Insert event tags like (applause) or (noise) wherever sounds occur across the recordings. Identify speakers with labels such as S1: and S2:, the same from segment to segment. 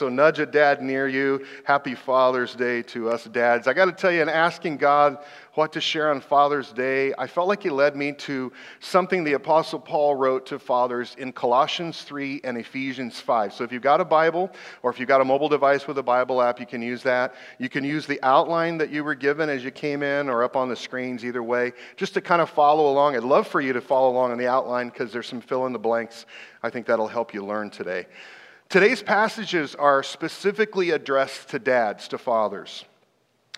S1: So, nudge a dad near you. Happy Father's Day to us dads. I got to tell you, in asking God what to share on Father's Day, I felt like He led me to something the Apostle Paul wrote to fathers in Colossians 3 and Ephesians 5. So, if you've got a Bible or if you've got a mobile device with a Bible app, you can use that. You can use the outline that you were given as you came in or up on the screens, either way, just to kind of follow along. I'd love for you to follow along on the outline because there's some fill in the blanks. I think that'll help you learn today. Today's passages are specifically addressed to dads, to fathers.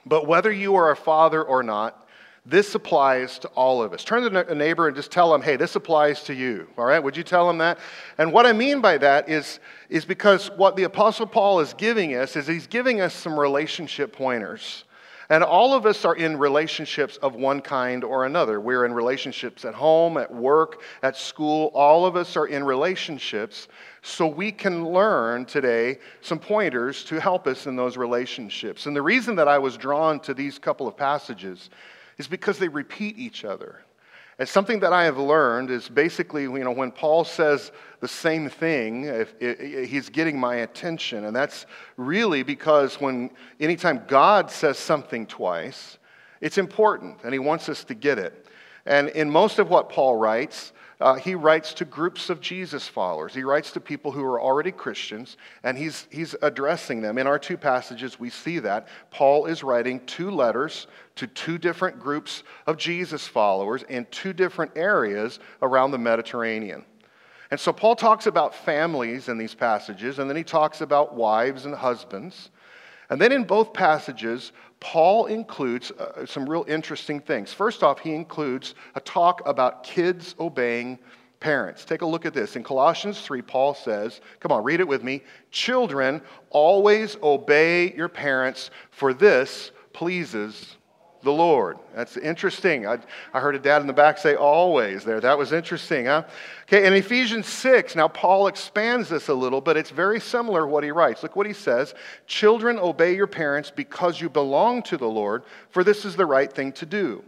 S1: But whether you are a father or not, this applies to all of us. Turn to a neighbor and just tell them, hey, this applies to you. All right? Would you tell them that? And what I mean by that is, is because what the Apostle Paul is giving us is he's giving us some relationship pointers. And all of us are in relationships of one kind or another. We're in relationships at home, at work, at school. All of us are in relationships. So we can learn today some pointers to help us in those relationships. And the reason that I was drawn to these couple of passages is because they repeat each other. And something that I have learned is basically, you know, when Paul says the same thing, if, if, he's getting my attention. And that's really because when anytime God says something twice, it's important and he wants us to get it. And in most of what Paul writes, uh, he writes to groups of Jesus followers. He writes to people who are already Christians, and he's, he's addressing them. In our two passages, we see that. Paul is writing two letters to two different groups of Jesus followers in two different areas around the Mediterranean. And so Paul talks about families in these passages, and then he talks about wives and husbands. And then in both passages, Paul includes uh, some real interesting things. First off, he includes a talk about kids obeying parents. Take a look at this. In Colossians 3, Paul says, come on, read it with me. Children, always obey your parents, for this pleases the Lord. That's interesting. I, I heard a dad in the back say always there. That was interesting, huh? Okay, in Ephesians 6, now Paul expands this a little, but it's very similar what he writes. Look what he says Children, obey your parents because you belong to the Lord, for this is the right thing to do.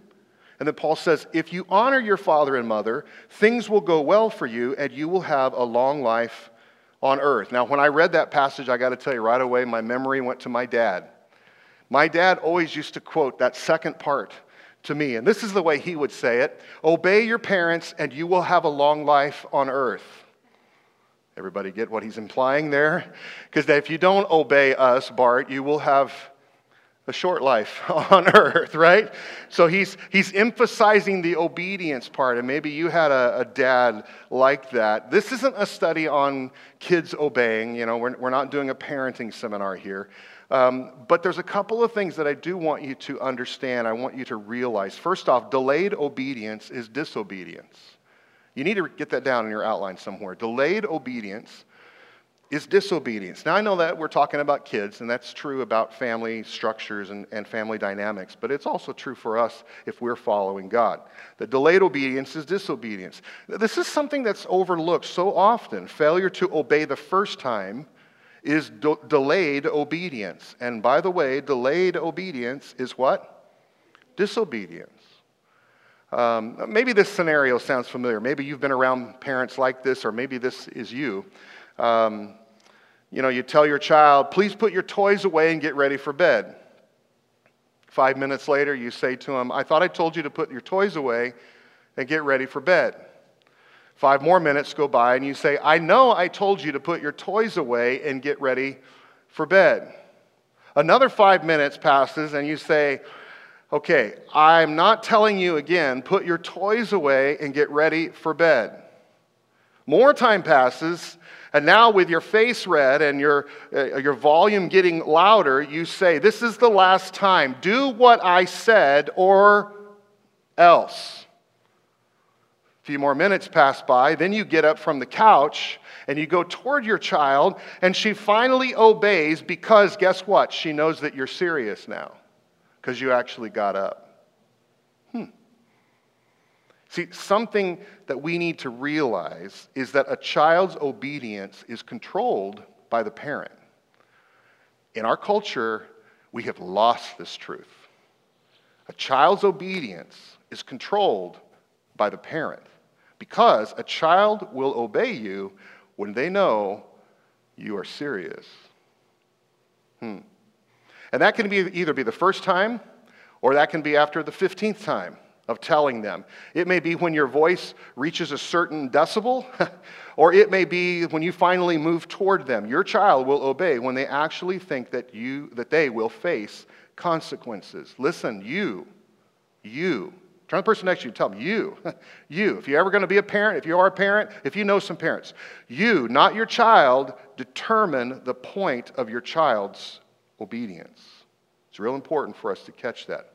S1: And then Paul says, If you honor your father and mother, things will go well for you, and you will have a long life on earth. Now, when I read that passage, I got to tell you right away, my memory went to my dad. My dad always used to quote that second part to me, and this is the way he would say it Obey your parents, and you will have a long life on earth. Everybody get what he's implying there? Because if you don't obey us, Bart, you will have a short life (laughs) on earth, right? So he's, he's emphasizing the obedience part, and maybe you had a, a, dad like that. This isn't a study on kids obeying, you know, we're, we're not doing a parenting seminar here. Um, but there's a couple of things that I do want you to understand, I want you to realize. First off, delayed obedience is disobedience. You need to get that down in your outline somewhere. Delayed obedience is disobedience. Now, I know that we're talking about kids, and that's true about family structures and, and family dynamics, but it's also true for us if we're following God. That delayed obedience is disobedience. This is something that's overlooked so often. Failure to obey the first time is de- delayed obedience. And by the way, delayed obedience is what? Disobedience. Um, maybe this scenario sounds familiar. Maybe you've been around parents like this, or maybe this is you. Um, you know, you tell your child, please put your toys away and get ready for bed. Five minutes later, you say to him, I thought I told you to put your toys away and get ready for bed. Five more minutes go by, and you say, I know I told you to put your toys away and get ready for bed. Another five minutes passes, and you say, Okay, I'm not telling you again, put your toys away and get ready for bed. More time passes, and now with your face red and your, uh, your volume getting louder, you say, This is the last time. Do what I said or else. A few more minutes pass by, then you get up from the couch and you go toward your child, and she finally obeys because guess what? She knows that you're serious now because you actually got up. Hmm. See, something that we need to realize is that a child's obedience is controlled by the parent. In our culture, we have lost this truth. A child's obedience is controlled by the parent because a child will obey you when they know you are serious. Hmm. And that can be either be the first time or that can be after the 15th time of telling them. It may be when your voice reaches a certain decibel, (laughs) or it may be when you finally move toward them. Your child will obey when they actually think that you that they will face consequences. Listen, you, you. Turn the person next to you, tell them, you, (laughs) you. If you're ever going to be a parent, if you are a parent, if you know some parents, you, not your child, determine the point of your child's obedience. It's real important for us to catch that.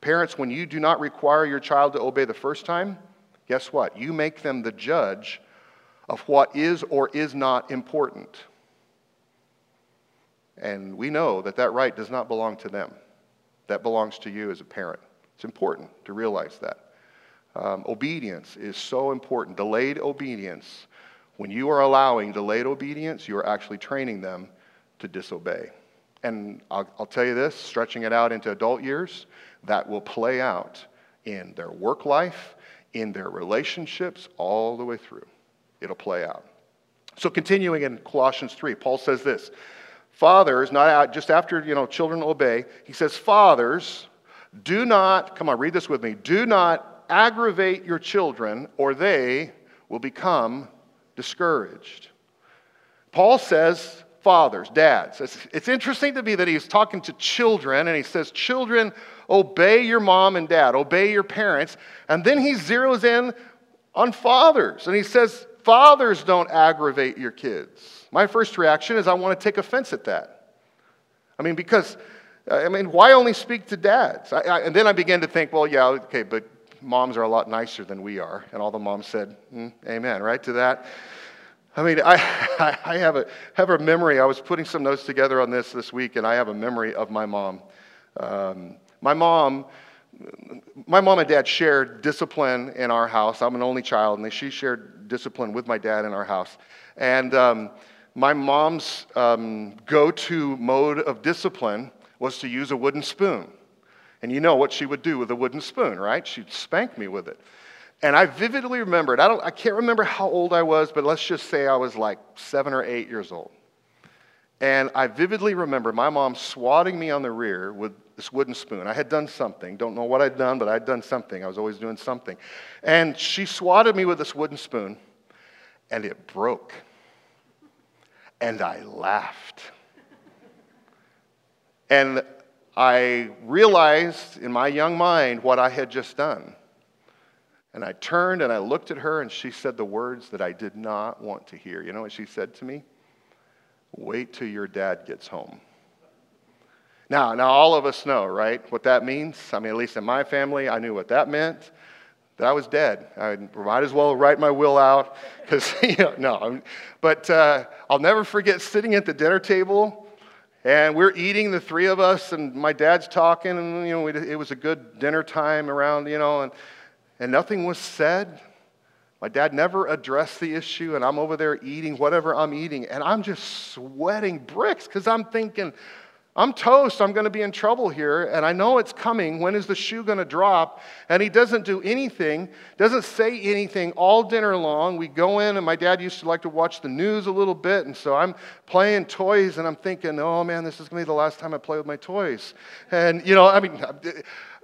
S1: Parents, when you do not require your child to obey the first time, guess what? You make them the judge of what is or is not important. And we know that that right does not belong to them, that belongs to you as a parent. It's important to realize that. Um, obedience is so important. Delayed obedience. When you are allowing delayed obedience, you are actually training them to disobey. And I'll, I'll tell you this stretching it out into adult years, that will play out in their work life, in their relationships, all the way through. It'll play out. So, continuing in Colossians 3, Paul says this Fathers, not just after, you know, children obey, he says, Fathers, do not, come on, read this with me, do not aggravate your children, or they will become discouraged. Paul says, fathers, dads. It's, it's, interesting to me that he's talking to children and he says, Children, obey your mom and dad, obey your parents. And then he zeroes in on fathers and he says, Fathers don't aggravate your kids. My first reaction is I want to take offense at that. I mean, because, I mean, why only speak to dads? I, I, and then I began to think, well, yeah, okay, but moms are a lot nicer than we are. And all the moms said, mm, Amen, right to that. I mean, (laughs) I, I have, a, have a memory. I was putting some notes together on this this week, and I have a memory of my mom. Um, my mom, my mom and dad shared discipline in our house. I'm an only child, and she shared discipline with my dad in our house. And um, my mom's um, go to mode of discipline was to use a wooden spoon. And you know what she would do with a wooden spoon, right? She'd spank me with it. And I vividly remembered, I, don't, I can't remember how old I was, but let's just say I was like seven or eight years old. And I vividly remember my mom swatting me on the rear with this wooden spoon. I had done something. Don't know what I'd done, but I'd done something. I was always doing something. And she swatted me with this wooden spoon, and it broke. And I laughed. And I realized in my young mind what I had just done. And I turned and I looked at her, and she said the words that I did not want to hear. You know what she said to me? Wait till your dad gets home. Now, now all of us know, right, what that means. I mean, at least in my family, I knew what that meant. That I was dead. I might as well write my will out because, (laughs) you know, no. But uh, I'll never forget sitting at the dinner table and we're eating, the three of us, and my dad's talking, and, you know, it was a good dinner time around, you know, and and nothing was said. My dad never addressed the issue, and I'm over there eating whatever I'm eating, and I'm just sweating bricks because I'm thinking, I'm toast. I'm going to be in trouble here, and I know it's coming. When is the shoe going to drop? And he doesn't do anything, doesn't say anything all dinner long. We go in, and my dad used to like to watch the news a little bit, and so I'm playing toys, and I'm thinking, oh man, this is going to be the last time I play with my toys. And, you know, I mean,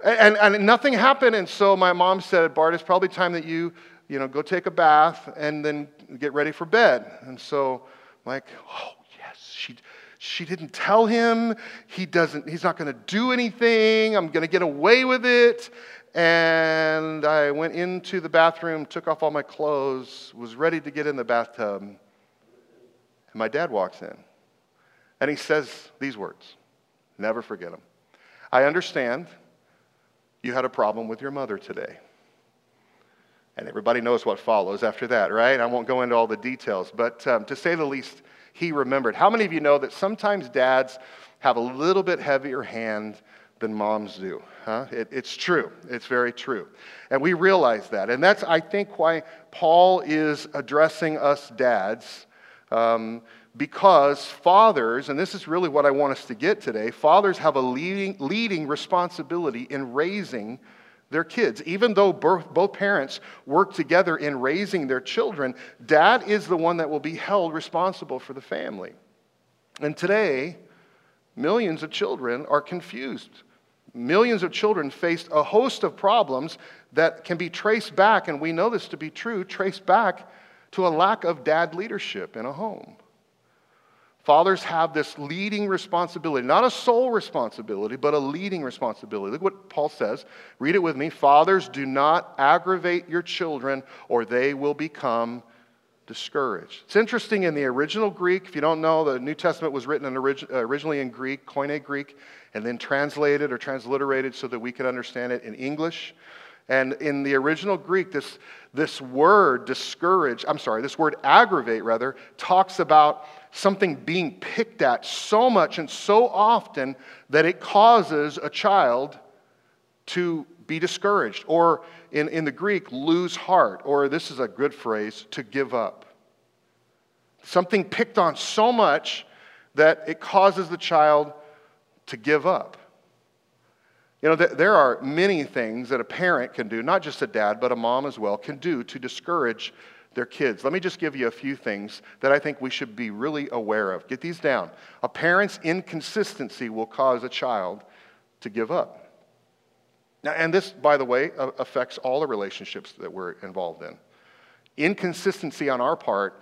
S1: and, and nothing happened. And so my mom said, Bart, it's probably time that you, you know, go take a bath and then get ready for bed. And so I'm like, oh, yes, she, she didn't tell him. He doesn't, he's not going to do anything. I'm going to get away with it. And I went into the bathroom, took off all my clothes, was ready to get in the bathtub. And my dad walks in. And he says these words. Never forget them. I understand you had a problem with your mother today. And everybody knows what follows after that, right? I won't go into all the details, but um, to say the least, he remembered. How many of you know that sometimes dads have a little bit heavier hand than moms do? Huh? It, it's true. It's very true. And we realize that. And that's, I think, why Paul is addressing us dads. Um, because fathers, and this is really what I want us to get today, fathers have a leading, leading responsibility in raising their kids. Even though both, parents work together in raising their children, dad is the one that will be held responsible for the family. And today, millions of children are confused. Millions of children face a host of problems that can be traced back, and we know this to be true, traced back to a lack of dad leadership in a home. Fathers have this leading responsibility, not a sole responsibility, but a leading responsibility. Look what Paul says. Read it with me. Fathers, do not aggravate your children, or they will become discouraged. It's interesting in the original Greek, if you don't know, the New Testament was written in orig- originally in Greek, Koine Greek, and then translated or transliterated so that we could understand it in English. And in the original Greek, this, this word discourage, I'm sorry, this word aggravate rather, talks about something being picked at so much and so often that it causes a child to be discouraged, or in, in the Greek, lose heart, or this is a good phrase, to give up. Something picked on so much that it causes the child to give up. You know, there are many things that a parent can do, not just a dad, but a mom as well, can do to discourage their kids. Let me just give you a few things that I think we should be really aware of. Get these down. A parent's inconsistency will cause a child to give up. Now, and this, by the way, affects all the relationships that we're involved in. Inconsistency on our part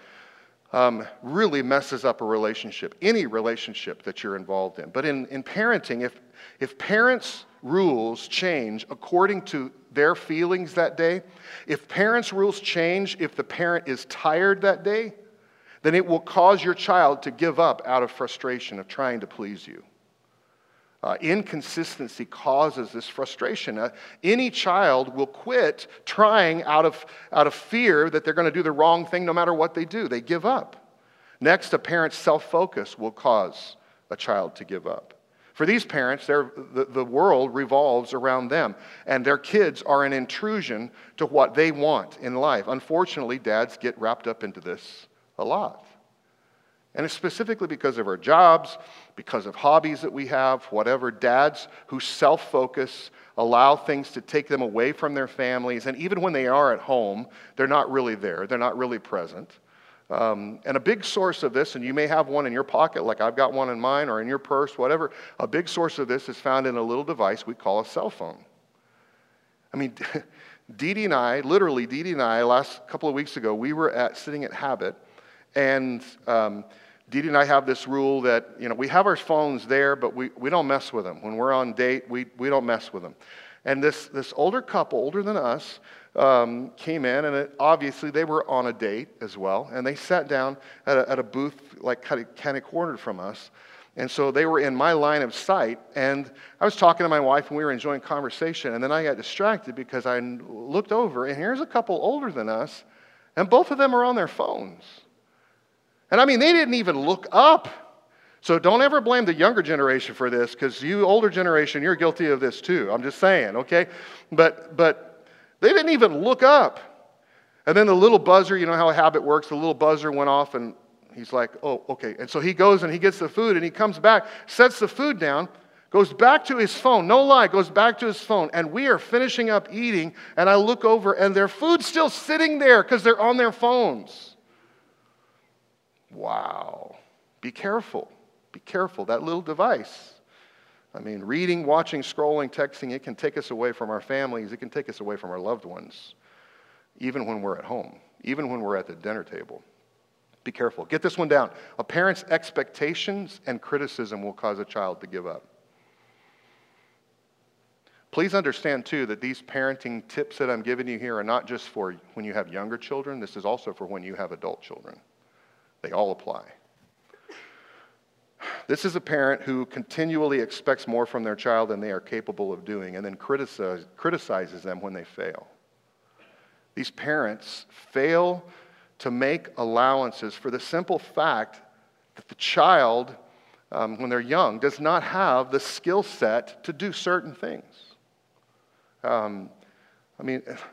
S1: um, really messes up a relationship, any relationship that you're involved in. But in, in parenting, if, if parents' rules change according to their feelings that day, if parents' rules change if the parent is tired that day, then it will cause your child to give up out of frustration of trying to please you. Uh, inconsistency causes this frustration. Uh, any child will quit trying out of, out of fear that they're going to do the wrong thing no matter what they do. They give up. Next, a parent's self focus will cause a child to give up. For these parents, the, the world revolves around them, and their kids are an intrusion to what they want in life. Unfortunately, dads get wrapped up into this a lot. And it's specifically because of our jobs, because of hobbies that we have, whatever. Dads who self focus allow things to take them away from their families, and even when they are at home, they're not really there, they're not really present. Um, and a big source of this, and you may have one in your pocket, like I've got one in mine, or in your purse, whatever, a big source of this is found in a little device we call a cell phone. I mean, (laughs) Dee Dee and I, literally, Dee Dee and I, last couple of weeks ago, we were at sitting at Habit, and um, Dee Dee and I have this rule that, you know, we have our phones there, but we, we don't mess with them. When we're on date, we, we don't mess with them. And this, this older couple, older than us, um, came in, and it, obviously they were on a date as well. And they sat down at a, at a booth, like kind of, kind of cornered from us. And so they were in my line of sight. And I was talking to my wife, and we were enjoying conversation. And then I got distracted because I looked over, and here's a couple older than us, and both of them are on their phones. And I mean, they didn't even look up. So don't ever blame the younger generation for this, because you older generation, you're guilty of this too. I'm just saying, okay? But but they didn't even look up. And then the little buzzer, you know how a habit works, the little buzzer went off and he's like, oh, okay. And so he goes and he gets the food and he comes back, sets the food down, goes back to his phone, no lie, goes back to his phone. And we are finishing up eating and I look over and their food's still sitting there because they're on their phones. Wow. Be careful. Be careful. That little device I mean, reading, watching, scrolling, texting, it can take us away from our families, it can take us away from our loved ones, even when we're at home, even when we're at the dinner table. Be careful. Get this one down. A parent's expectations and criticism will cause a child to give up. Please understand, too, that these parenting tips that I'm giving you here are not just for when you have younger children, this is also for when you have adult children. They all apply. This is a parent who continually expects more from their child than they are capable of doing and then criticize, criticizes them when they fail. These parents fail to make allowances for the simple fact that the child, um, when they're young, does not have the skill set to do certain things. Um, I mean, if,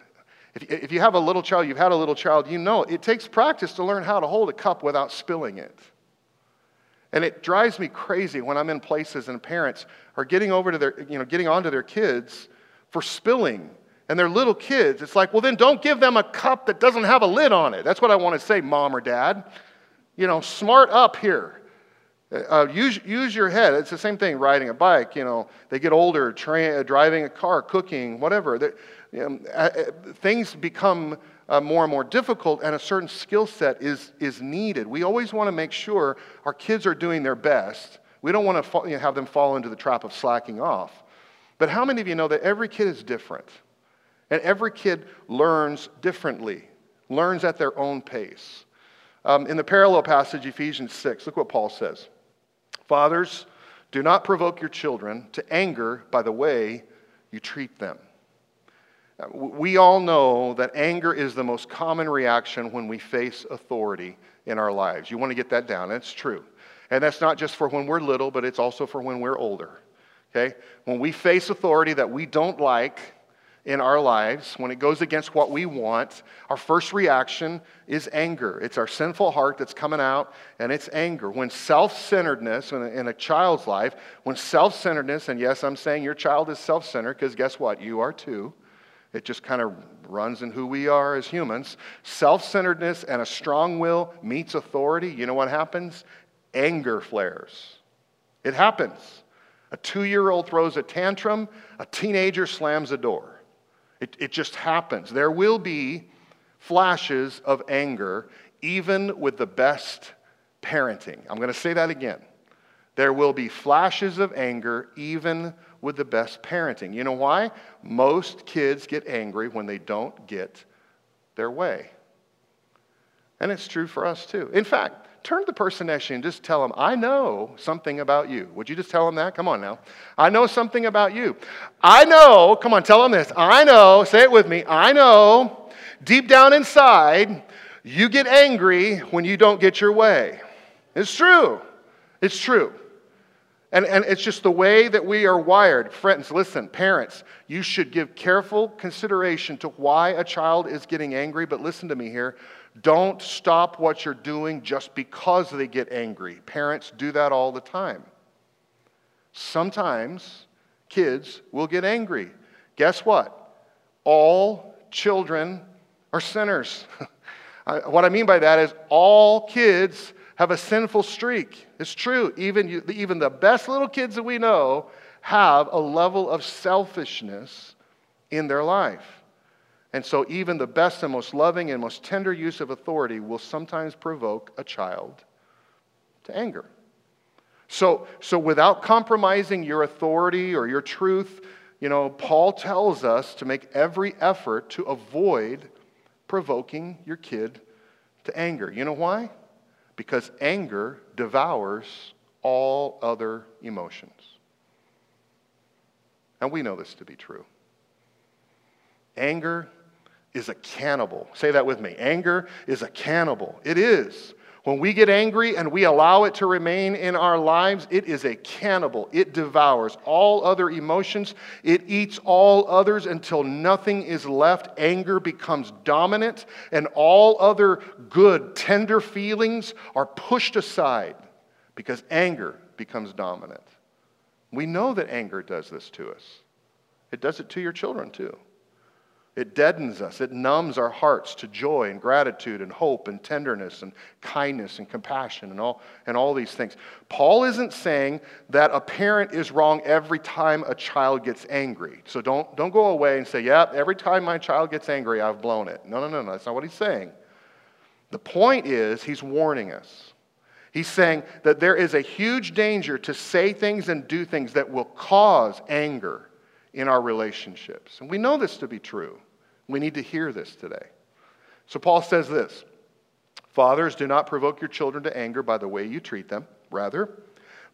S1: if you have a little child, you've had a little child, you know it takes practice to learn how to hold a cup without spilling it. And it drives me crazy when I'm in places and parents are getting over to their, you know, getting onto their kids for spilling. And they're little kids. It's like, well, then don't give them a cup that doesn't have a lid on it. That's what I want to say, mom or dad. You know, smart up here. Uh, use, use your head. It's the same thing riding a bike. You know, they get older, tra- driving a car, cooking, whatever. You know, uh, uh, things become uh, more and more difficult, and a certain skill set is, is needed. We always want to make sure our kids are doing their best. We don't want to fall, you know, have them fall into the trap of slacking off. But how many of you know that every kid is different? And every kid learns differently, learns at their own pace. Um, in the parallel passage, Ephesians 6, look what Paul says Fathers, do not provoke your children to anger by the way you treat them. We all know that anger is the most common reaction when we face authority in our lives. You want to get that down. That's true. And that's not just for when we're little, but it's also for when we're older. Okay? When we face authority that we don't like in our lives, when it goes against what we want, our first reaction is anger. It's our sinful heart that's coming out, and it's anger. When self centeredness in, in a, child's life, when self centeredness, and yes, I'm saying your child is self centered, because guess what? You are too. It just kind of runs in who we are as humans. Self centeredness and a strong will meets authority. You know what happens? Anger flares. It happens. A two year old throws a tantrum, a teenager slams a door. It, it just happens. There will be flashes of anger, even with the best parenting. I'm going to say that again. There will be flashes of anger, even with the best parenting. You know why? Most kids get angry when they don't get their way. And it's true for us too. In fact, turn to the person next to you and just tell them, I know something about you. Would you just tell them that? Come on now. I know something about you. I know, come on, tell them this. I know, say it with me. I know deep down inside, you get angry when you don't get your way. It's true. It's true. And, and it's just the way that we are wired. Friends, listen, parents, you should give careful consideration to why a child is getting angry, but listen to me here. Don't stop what you're doing just because they get angry. Parents do that all the time. Sometimes kids will get angry. Guess what? All children are sinners. (laughs) what I mean by that is all kids have a sinful streak. It's true. Even, you, even the best little kids that we know have a level of selfishness in their life. And so, even the best and most loving and most tender use of authority will sometimes provoke a child to anger. So, so without compromising your authority or your truth, you know, Paul tells us to make every effort to avoid provoking your kid to anger. You know why? Because anger devours all other emotions. And we know this to be true. Anger is a cannibal. Say that with me. Anger is a cannibal. It is. When we get angry and we allow it to remain in our lives, it is a cannibal. It devours all other emotions, it eats all others until nothing is left. Anger becomes dominant, and all other good, tender feelings are pushed aside because anger becomes dominant. We know that anger does this to us, it does it to your children too. It deadens us. It numbs our hearts to joy and gratitude and hope and tenderness and kindness and compassion and all, and all these things. Paul isn't saying that a parent is wrong every time a child gets angry. So don't, don't go away and say, yeah, every time my child gets angry, I've blown it. No, no, no, no. That's not what he's saying. The point is, he's warning us. He's saying that there is a huge danger to say things and do things that will cause anger in our relationships. And we know this to be true. We need to hear this today. So Paul says this Fathers, do not provoke your children to anger by the way you treat them. Rather,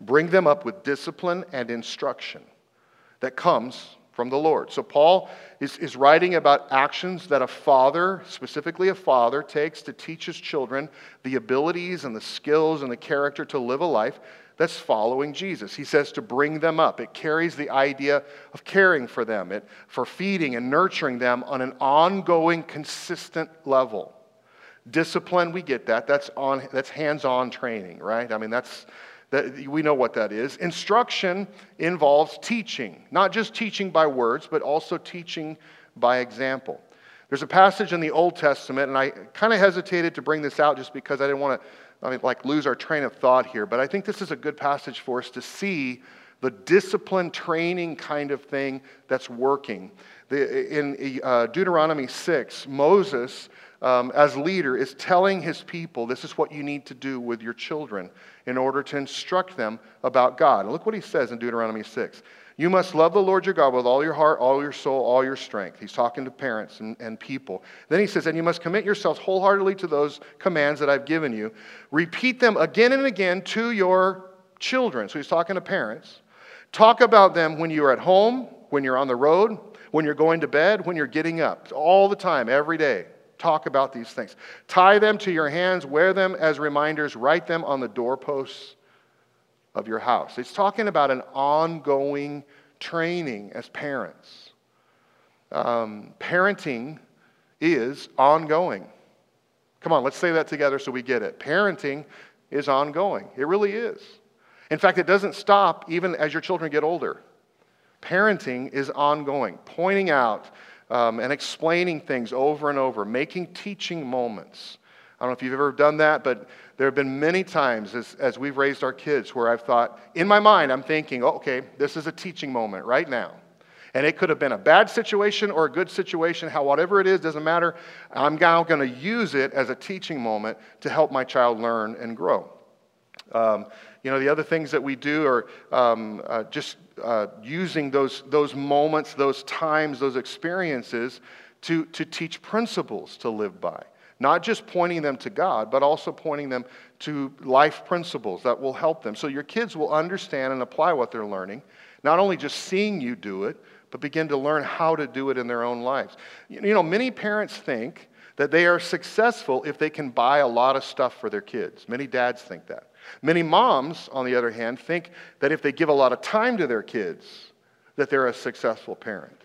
S1: bring them up with discipline and instruction that comes from the Lord. So, Paul is, is writing about actions that a father, specifically a father, takes to teach his children the abilities and the skills and the character to live a life that's following Jesus. He says to bring them up. It carries the idea of caring for them, it, for feeding and nurturing them on an ongoing, consistent level. Discipline, we get that. That's, on, that's hands on training, right? I mean, that's, that, we know what that is. Instruction involves teaching, not just teaching by words, but also teaching by example. There's a passage in the Old Testament, and I kind of hesitated to bring this out just because I didn't want to I mean, like lose our train of thought here, but I think this is a good passage for us to see the discipline training kind of thing that's working. The, in uh, Deuteronomy 6, Moses, um, as leader, is telling his people this is what you need to do with your children in order to instruct them about God. And look what he says in Deuteronomy 6. You must love the Lord your God with all your heart, all your soul, all your strength. He's talking to parents and, and people. Then he says, And you must commit yourselves wholeheartedly to those commands that I've given you. Repeat them again and again to your children. So he's talking to parents. Talk about them when you're at home, when you're on the road, when you're going to bed, when you're getting up. All the time, every day. Talk about these things. Tie them to your hands, wear them as reminders, write them on the doorposts of your house. It's talking about an ongoing training as parents. Um, parenting is ongoing. Come on, let's say that together so we get it. Parenting is ongoing. It really is. In fact, it doesn't stop even as your children get older. Parenting is ongoing, pointing out um, and explaining things over and over, making teaching moments. I don't know if you've ever done that, but there have been many times as, as we've raised our kids where I've thought, in my mind, I'm thinking, oh, okay, this is a teaching moment right now. And it could have been a bad situation or a good situation, how whatever it is, doesn't matter. I'm now going to use it as a teaching moment to help my child learn and grow. Um, you know, the other things that we do are um, uh, just uh, using those, those moments, those times, those experiences to, to teach principles to live by. Not just pointing them to God, but also pointing them to life principles that will help them. So your kids will understand and apply what they're learning, not only just seeing you do it, but begin to learn how to do it in their own lives. You know, many parents think that they are successful if they can buy a lot of stuff for their kids. Many dads think that. Many moms, on the other hand, think that if they give a lot of time to their kids, that they're a successful parent.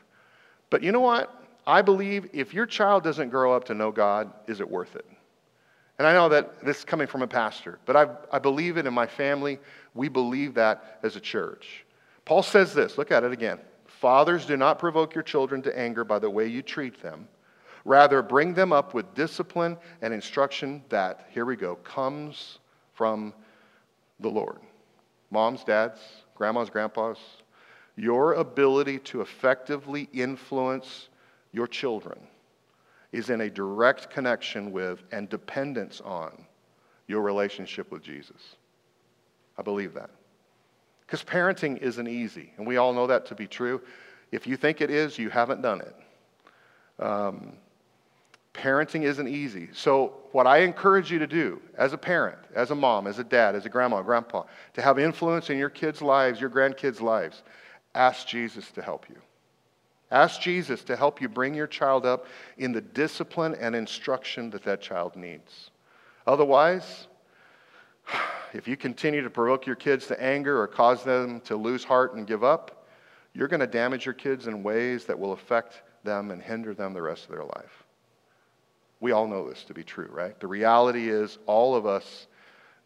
S1: But you know what? I believe if your child doesn't grow up to know God, is it worth it? And I know that this is coming from a pastor, but I, I believe it in my family. We believe that as a church. Paul says this look at it again. Fathers, do not provoke your children to anger by the way you treat them. Rather, bring them up with discipline and instruction that, here we go, comes from the Lord. Moms, dads, grandmas, grandpas, your ability to effectively influence your children is in a direct connection with and dependence on your relationship with Jesus. I believe that. Because parenting isn't easy, and we all know that to be true. If you think it is, you haven't done it. Um, parenting isn't easy. So, what I encourage you to do as a parent, as a mom, as a dad, as a grandma, grandpa, to have influence in your kids' lives, your grandkids' lives, ask Jesus to help you. Ask Jesus to help you bring your child up in the discipline and instruction that that child needs. Otherwise, (sighs) if you continue to provoke your kids to anger or cause them to lose heart and give up, you're going to damage your kids in ways that will affect them and hinder them the rest of their life. We all know this to be true, right? The reality is, all of us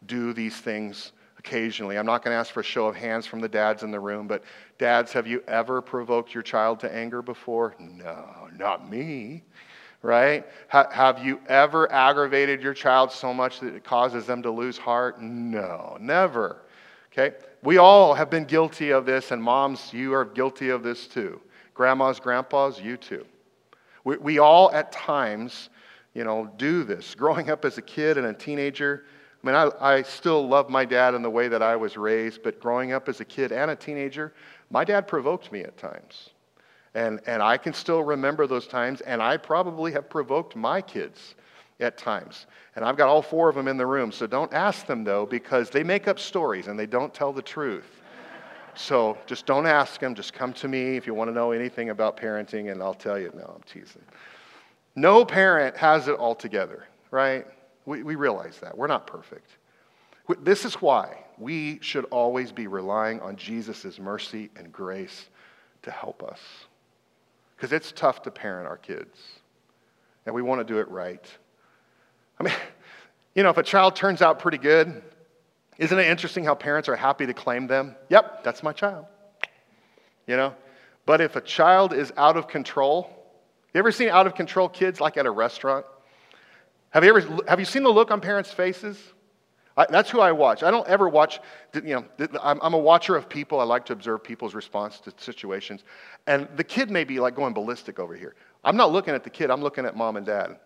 S1: do these things occasionally. I'm not going to ask for a show of hands from the dads in the room, but dads, have you ever provoked your child to anger before? No, not me. Right? Ha- have you ever aggravated your child so much that it causes them to lose heart? No, never. Okay? We all have been guilty of this, and moms, you are guilty of this too. Grandmas, grandpas, you too. We, we all at times, you know, do this. Growing up as a kid and a teenager, I mean, I, I still love my dad in the way that I was raised, but growing up as a kid and a teenager, my dad provoked me at times. And, and I can still remember those times, and I probably have provoked my kids at times. And I've got all four of them in the room, so don't ask them though, because they make up stories and they don't tell the truth. so just don't ask them. Just come to me if you want to know anything about parenting, and I'll tell you. No, I'm teasing. No parent has it all together, right? We, we realize that. We're not perfect. This is why we should always be relying on Jesus' mercy and grace to help us. Because it's tough to parent our kids, and we want to do it right. I mean, (laughs) you know, if a child turns out pretty good, isn't it interesting how parents are happy to claim them? Yep, that's my child. You know? But if a child is out of control, you ever seen out of control kids like at a restaurant? Have you ever have you seen the look on parents' faces? I, that's who I watch. I don't ever watch, you know, I'm, I'm a watcher of people. I like to observe people's response to situations. And the kid may be like going ballistic over here. I'm not looking at the kid, I'm looking at mom and dad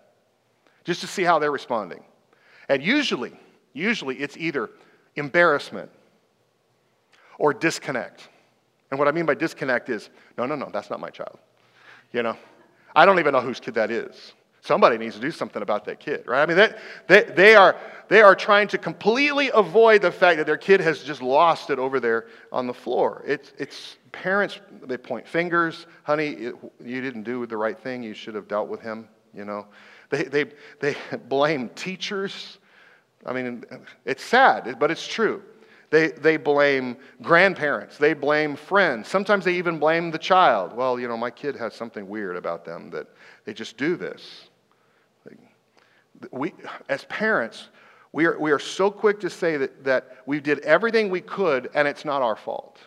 S1: just to see how they're responding. And usually, usually it's either embarrassment or disconnect. And what I mean by disconnect is no, no, no, that's not my child. You know, I don't even know whose kid that is. Somebody needs to do something about that kid, right? I mean, they, they, they, are, they are trying to completely avoid the fact that their kid has just lost it over there on the floor. It's, it's parents, they point fingers. Honey, it, you didn't do the right thing. You should have dealt with him, you know. They, they, they (laughs) blame teachers. I mean, it's sad, but it's true. They, they blame grandparents. They blame friends. Sometimes they even blame the child. Well, you know, my kid has something weird about them that they just do this. We, as parents, we are, we are so quick to say that, that we did everything we could and it's not our fault.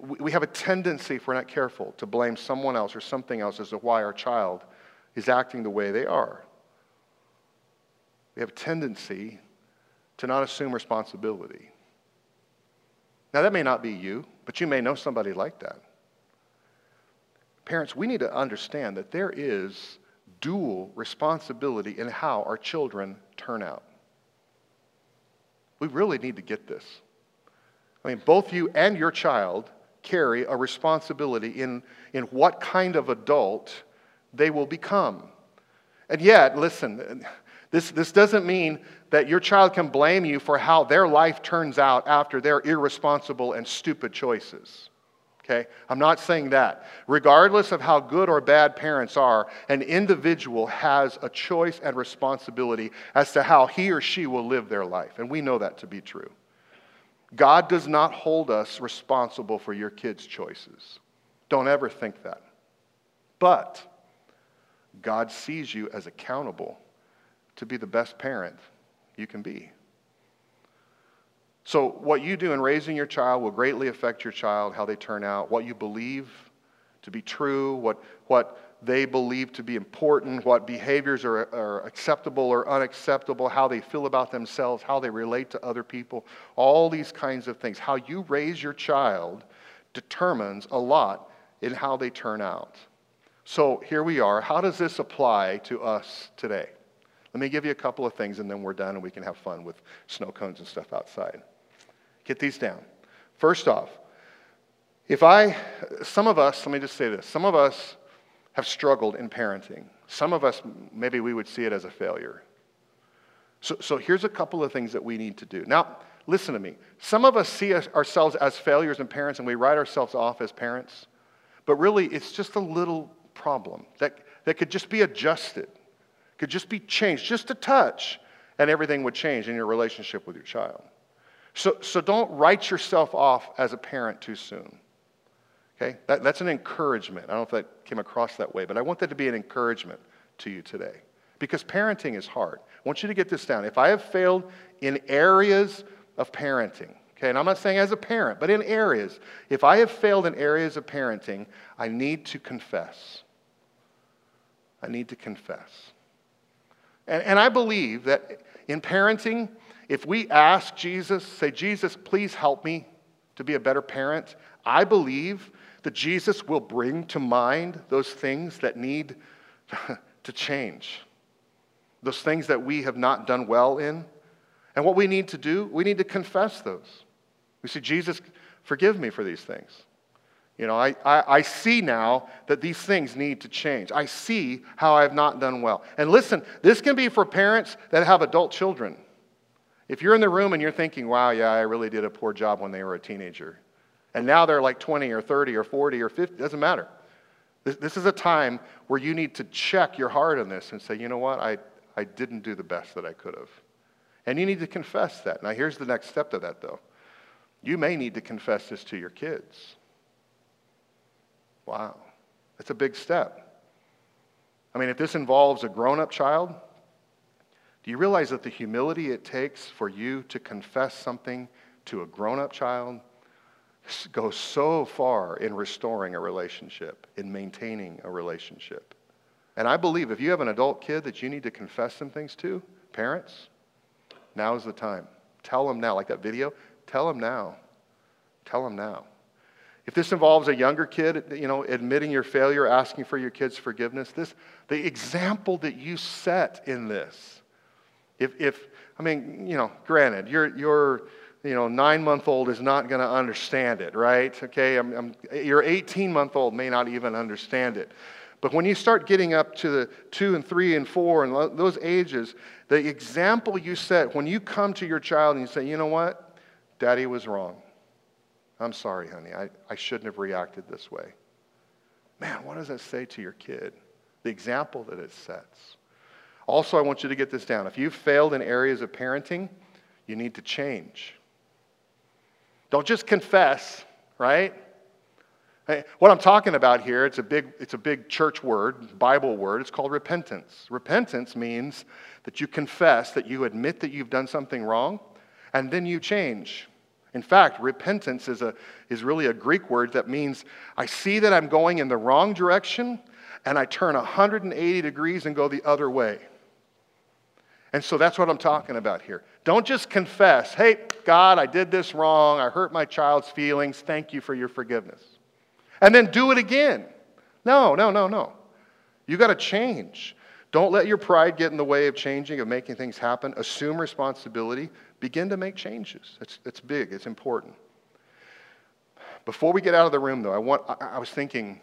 S1: We have a tendency, if we're not careful, to blame someone else or something else as to why our child is acting the way they are. We have a tendency to not assume responsibility. Now, that may not be you, but you may know somebody like that. Parents, we need to understand that there is dual responsibility in how our children turn out. We really need to get this. I mean, both you and your child carry a responsibility in, in what kind of adult they will become. And yet, listen, this, this doesn't mean that your child can blame you for how their life turns out after their irresponsible and stupid choices. Okay? I'm not saying that. Regardless of how good or bad parents are, an individual has a choice and responsibility as to how he or she will live their life. And we know that to be true. God does not hold us responsible for your kids' choices. Don't ever think that. But God sees you as accountable to be the best parent you can be. So, what you do in raising your child will greatly affect your child, how they turn out, what you believe to be true, what, what they believe to be important, what behaviors are, are acceptable or unacceptable, how they feel about themselves, how they relate to other people, all these kinds of things. How you raise your child determines a lot in how they turn out. So here we are. How does this apply to us today? Let me give you a couple of things and then we're done and we can have fun with snow cones and stuff outside. Get these down. First off, if I, some of us, let me just say this, some of us have struggled in parenting. Some of us, maybe we would see it as a failure. So, so here's a couple of things that we need to do. Now, listen to me. Some of us see us, ourselves as failures in parents and we write ourselves off as parents, but really it's just a little problem that, that could just be adjusted, could just be changed, just a touch, and everything would change in your relationship with your child. So, so don't write yourself off as a parent too soon. Okay? That, that's an encouragement. I don't know if that came across that way, but I want that to be an encouragement to you today. Because parenting is hard. I want you to get this down. If I have failed in areas of parenting, Okay, and I'm not saying as a parent, but in areas. If I have failed in areas of parenting, I need to confess. I need to confess. And, and I believe that in parenting, if we ask Jesus, say, Jesus, please help me to be a better parent, I believe that Jesus will bring to mind those things that need (laughs) to change, those things that we have not done well in. And what we need to do, we need to confess those. We say, Jesus, forgive me for these things. You know, I, I, I, see now that these things need to change. I see how I have not done well. And listen, this can be for parents that have adult children. If you're in the room and you're thinking, wow, yeah, I really did a poor job when they were a teenager, and now they're like 20 or 30 or 40 or 50, doesn't matter. This, this is a time where you need to check your heart on this and say, you know what, I, I didn't do the best that I could have. And you need to confess that. Now, here's the next step to that, though. You may need to confess this to your kids. Wow, that's a big step. I mean, if this involves a grown up child, do you realize that the humility it takes for you to confess something to a grown up child goes so far in restoring a relationship, in maintaining a relationship? And I believe if you have an adult kid that you need to confess some things to, parents, Now is the time. Tell them now, like that video. Tell them now. Tell them now. If this involves a younger kid, you know, admitting your failure, asking for your kid's forgiveness, this, the example that you set in this, if, if I mean, you know, granted, your, your you know, nine month old is not going to understand it, right? Okay, I'm, I'm, your 18 month old may not even understand it. But when you start getting up to the two and three and four and those ages, the example you set when you come to your child and you say, you know what? Daddy was wrong. I'm sorry, honey. I, I shouldn't have reacted this way. Man, what does that say to your kid? The example that it sets. Also, I want you to get this down. If you've failed in areas of parenting, you need to change. Don't just confess, right? What I'm talking about here, it's a big, it's a big church word, Bible word. It's called repentance. Repentance means that you confess, that you admit that you've done something wrong, and then you change. In fact, repentance is, a, is really a Greek word that means I see that I'm going in the wrong direction and I turn 180 degrees and go the other way. And so that's what I'm talking about here. Don't just confess, hey, God, I did this wrong. I hurt my child's feelings. Thank you for your forgiveness. And then do it again. No, no, no, no. You got to change. Don't let your pride get in the way of changing, of making things happen. Assume responsibility. Begin to make changes. It's, it's big, it's important. Before we get out of the room, though, I, want, I, I was thinking,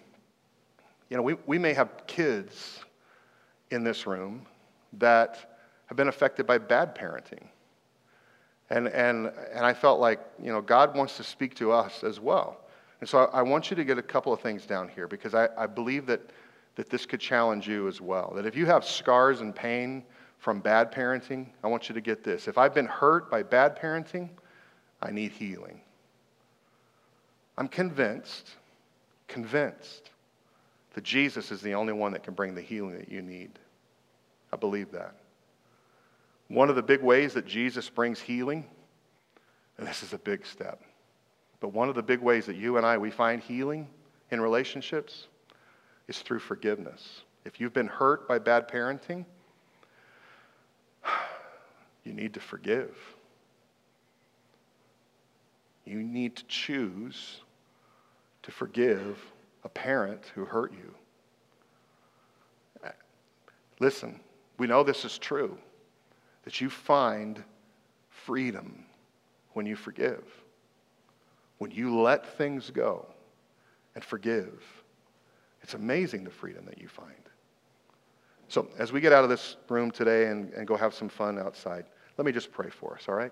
S1: you know, we, we may have kids in this room that have been affected by bad parenting. And, and, and I felt like, you know, God wants to speak to us as well. And so I, I want you to get a couple of things down here because I, I believe that that this could challenge you as well. That if you have scars and pain from bad parenting, I want you to get this. If I've been hurt by bad parenting, I need healing. I'm convinced, convinced that Jesus is the only one that can bring the healing that you need. I believe that. One of the big ways that Jesus brings healing, and this is a big step, but one of the big ways that you and I we find healing in relationships is through forgiveness. If you've been hurt by bad parenting, (sighs) you need to forgive. You need to choose to forgive a parent who hurt you. Listen, we know this is true that you find freedom when you forgive, when you let things go and forgive. It's amazing the freedom that you find. So, as we get out of this room today and, and go have some fun outside, let me just pray for us, all right?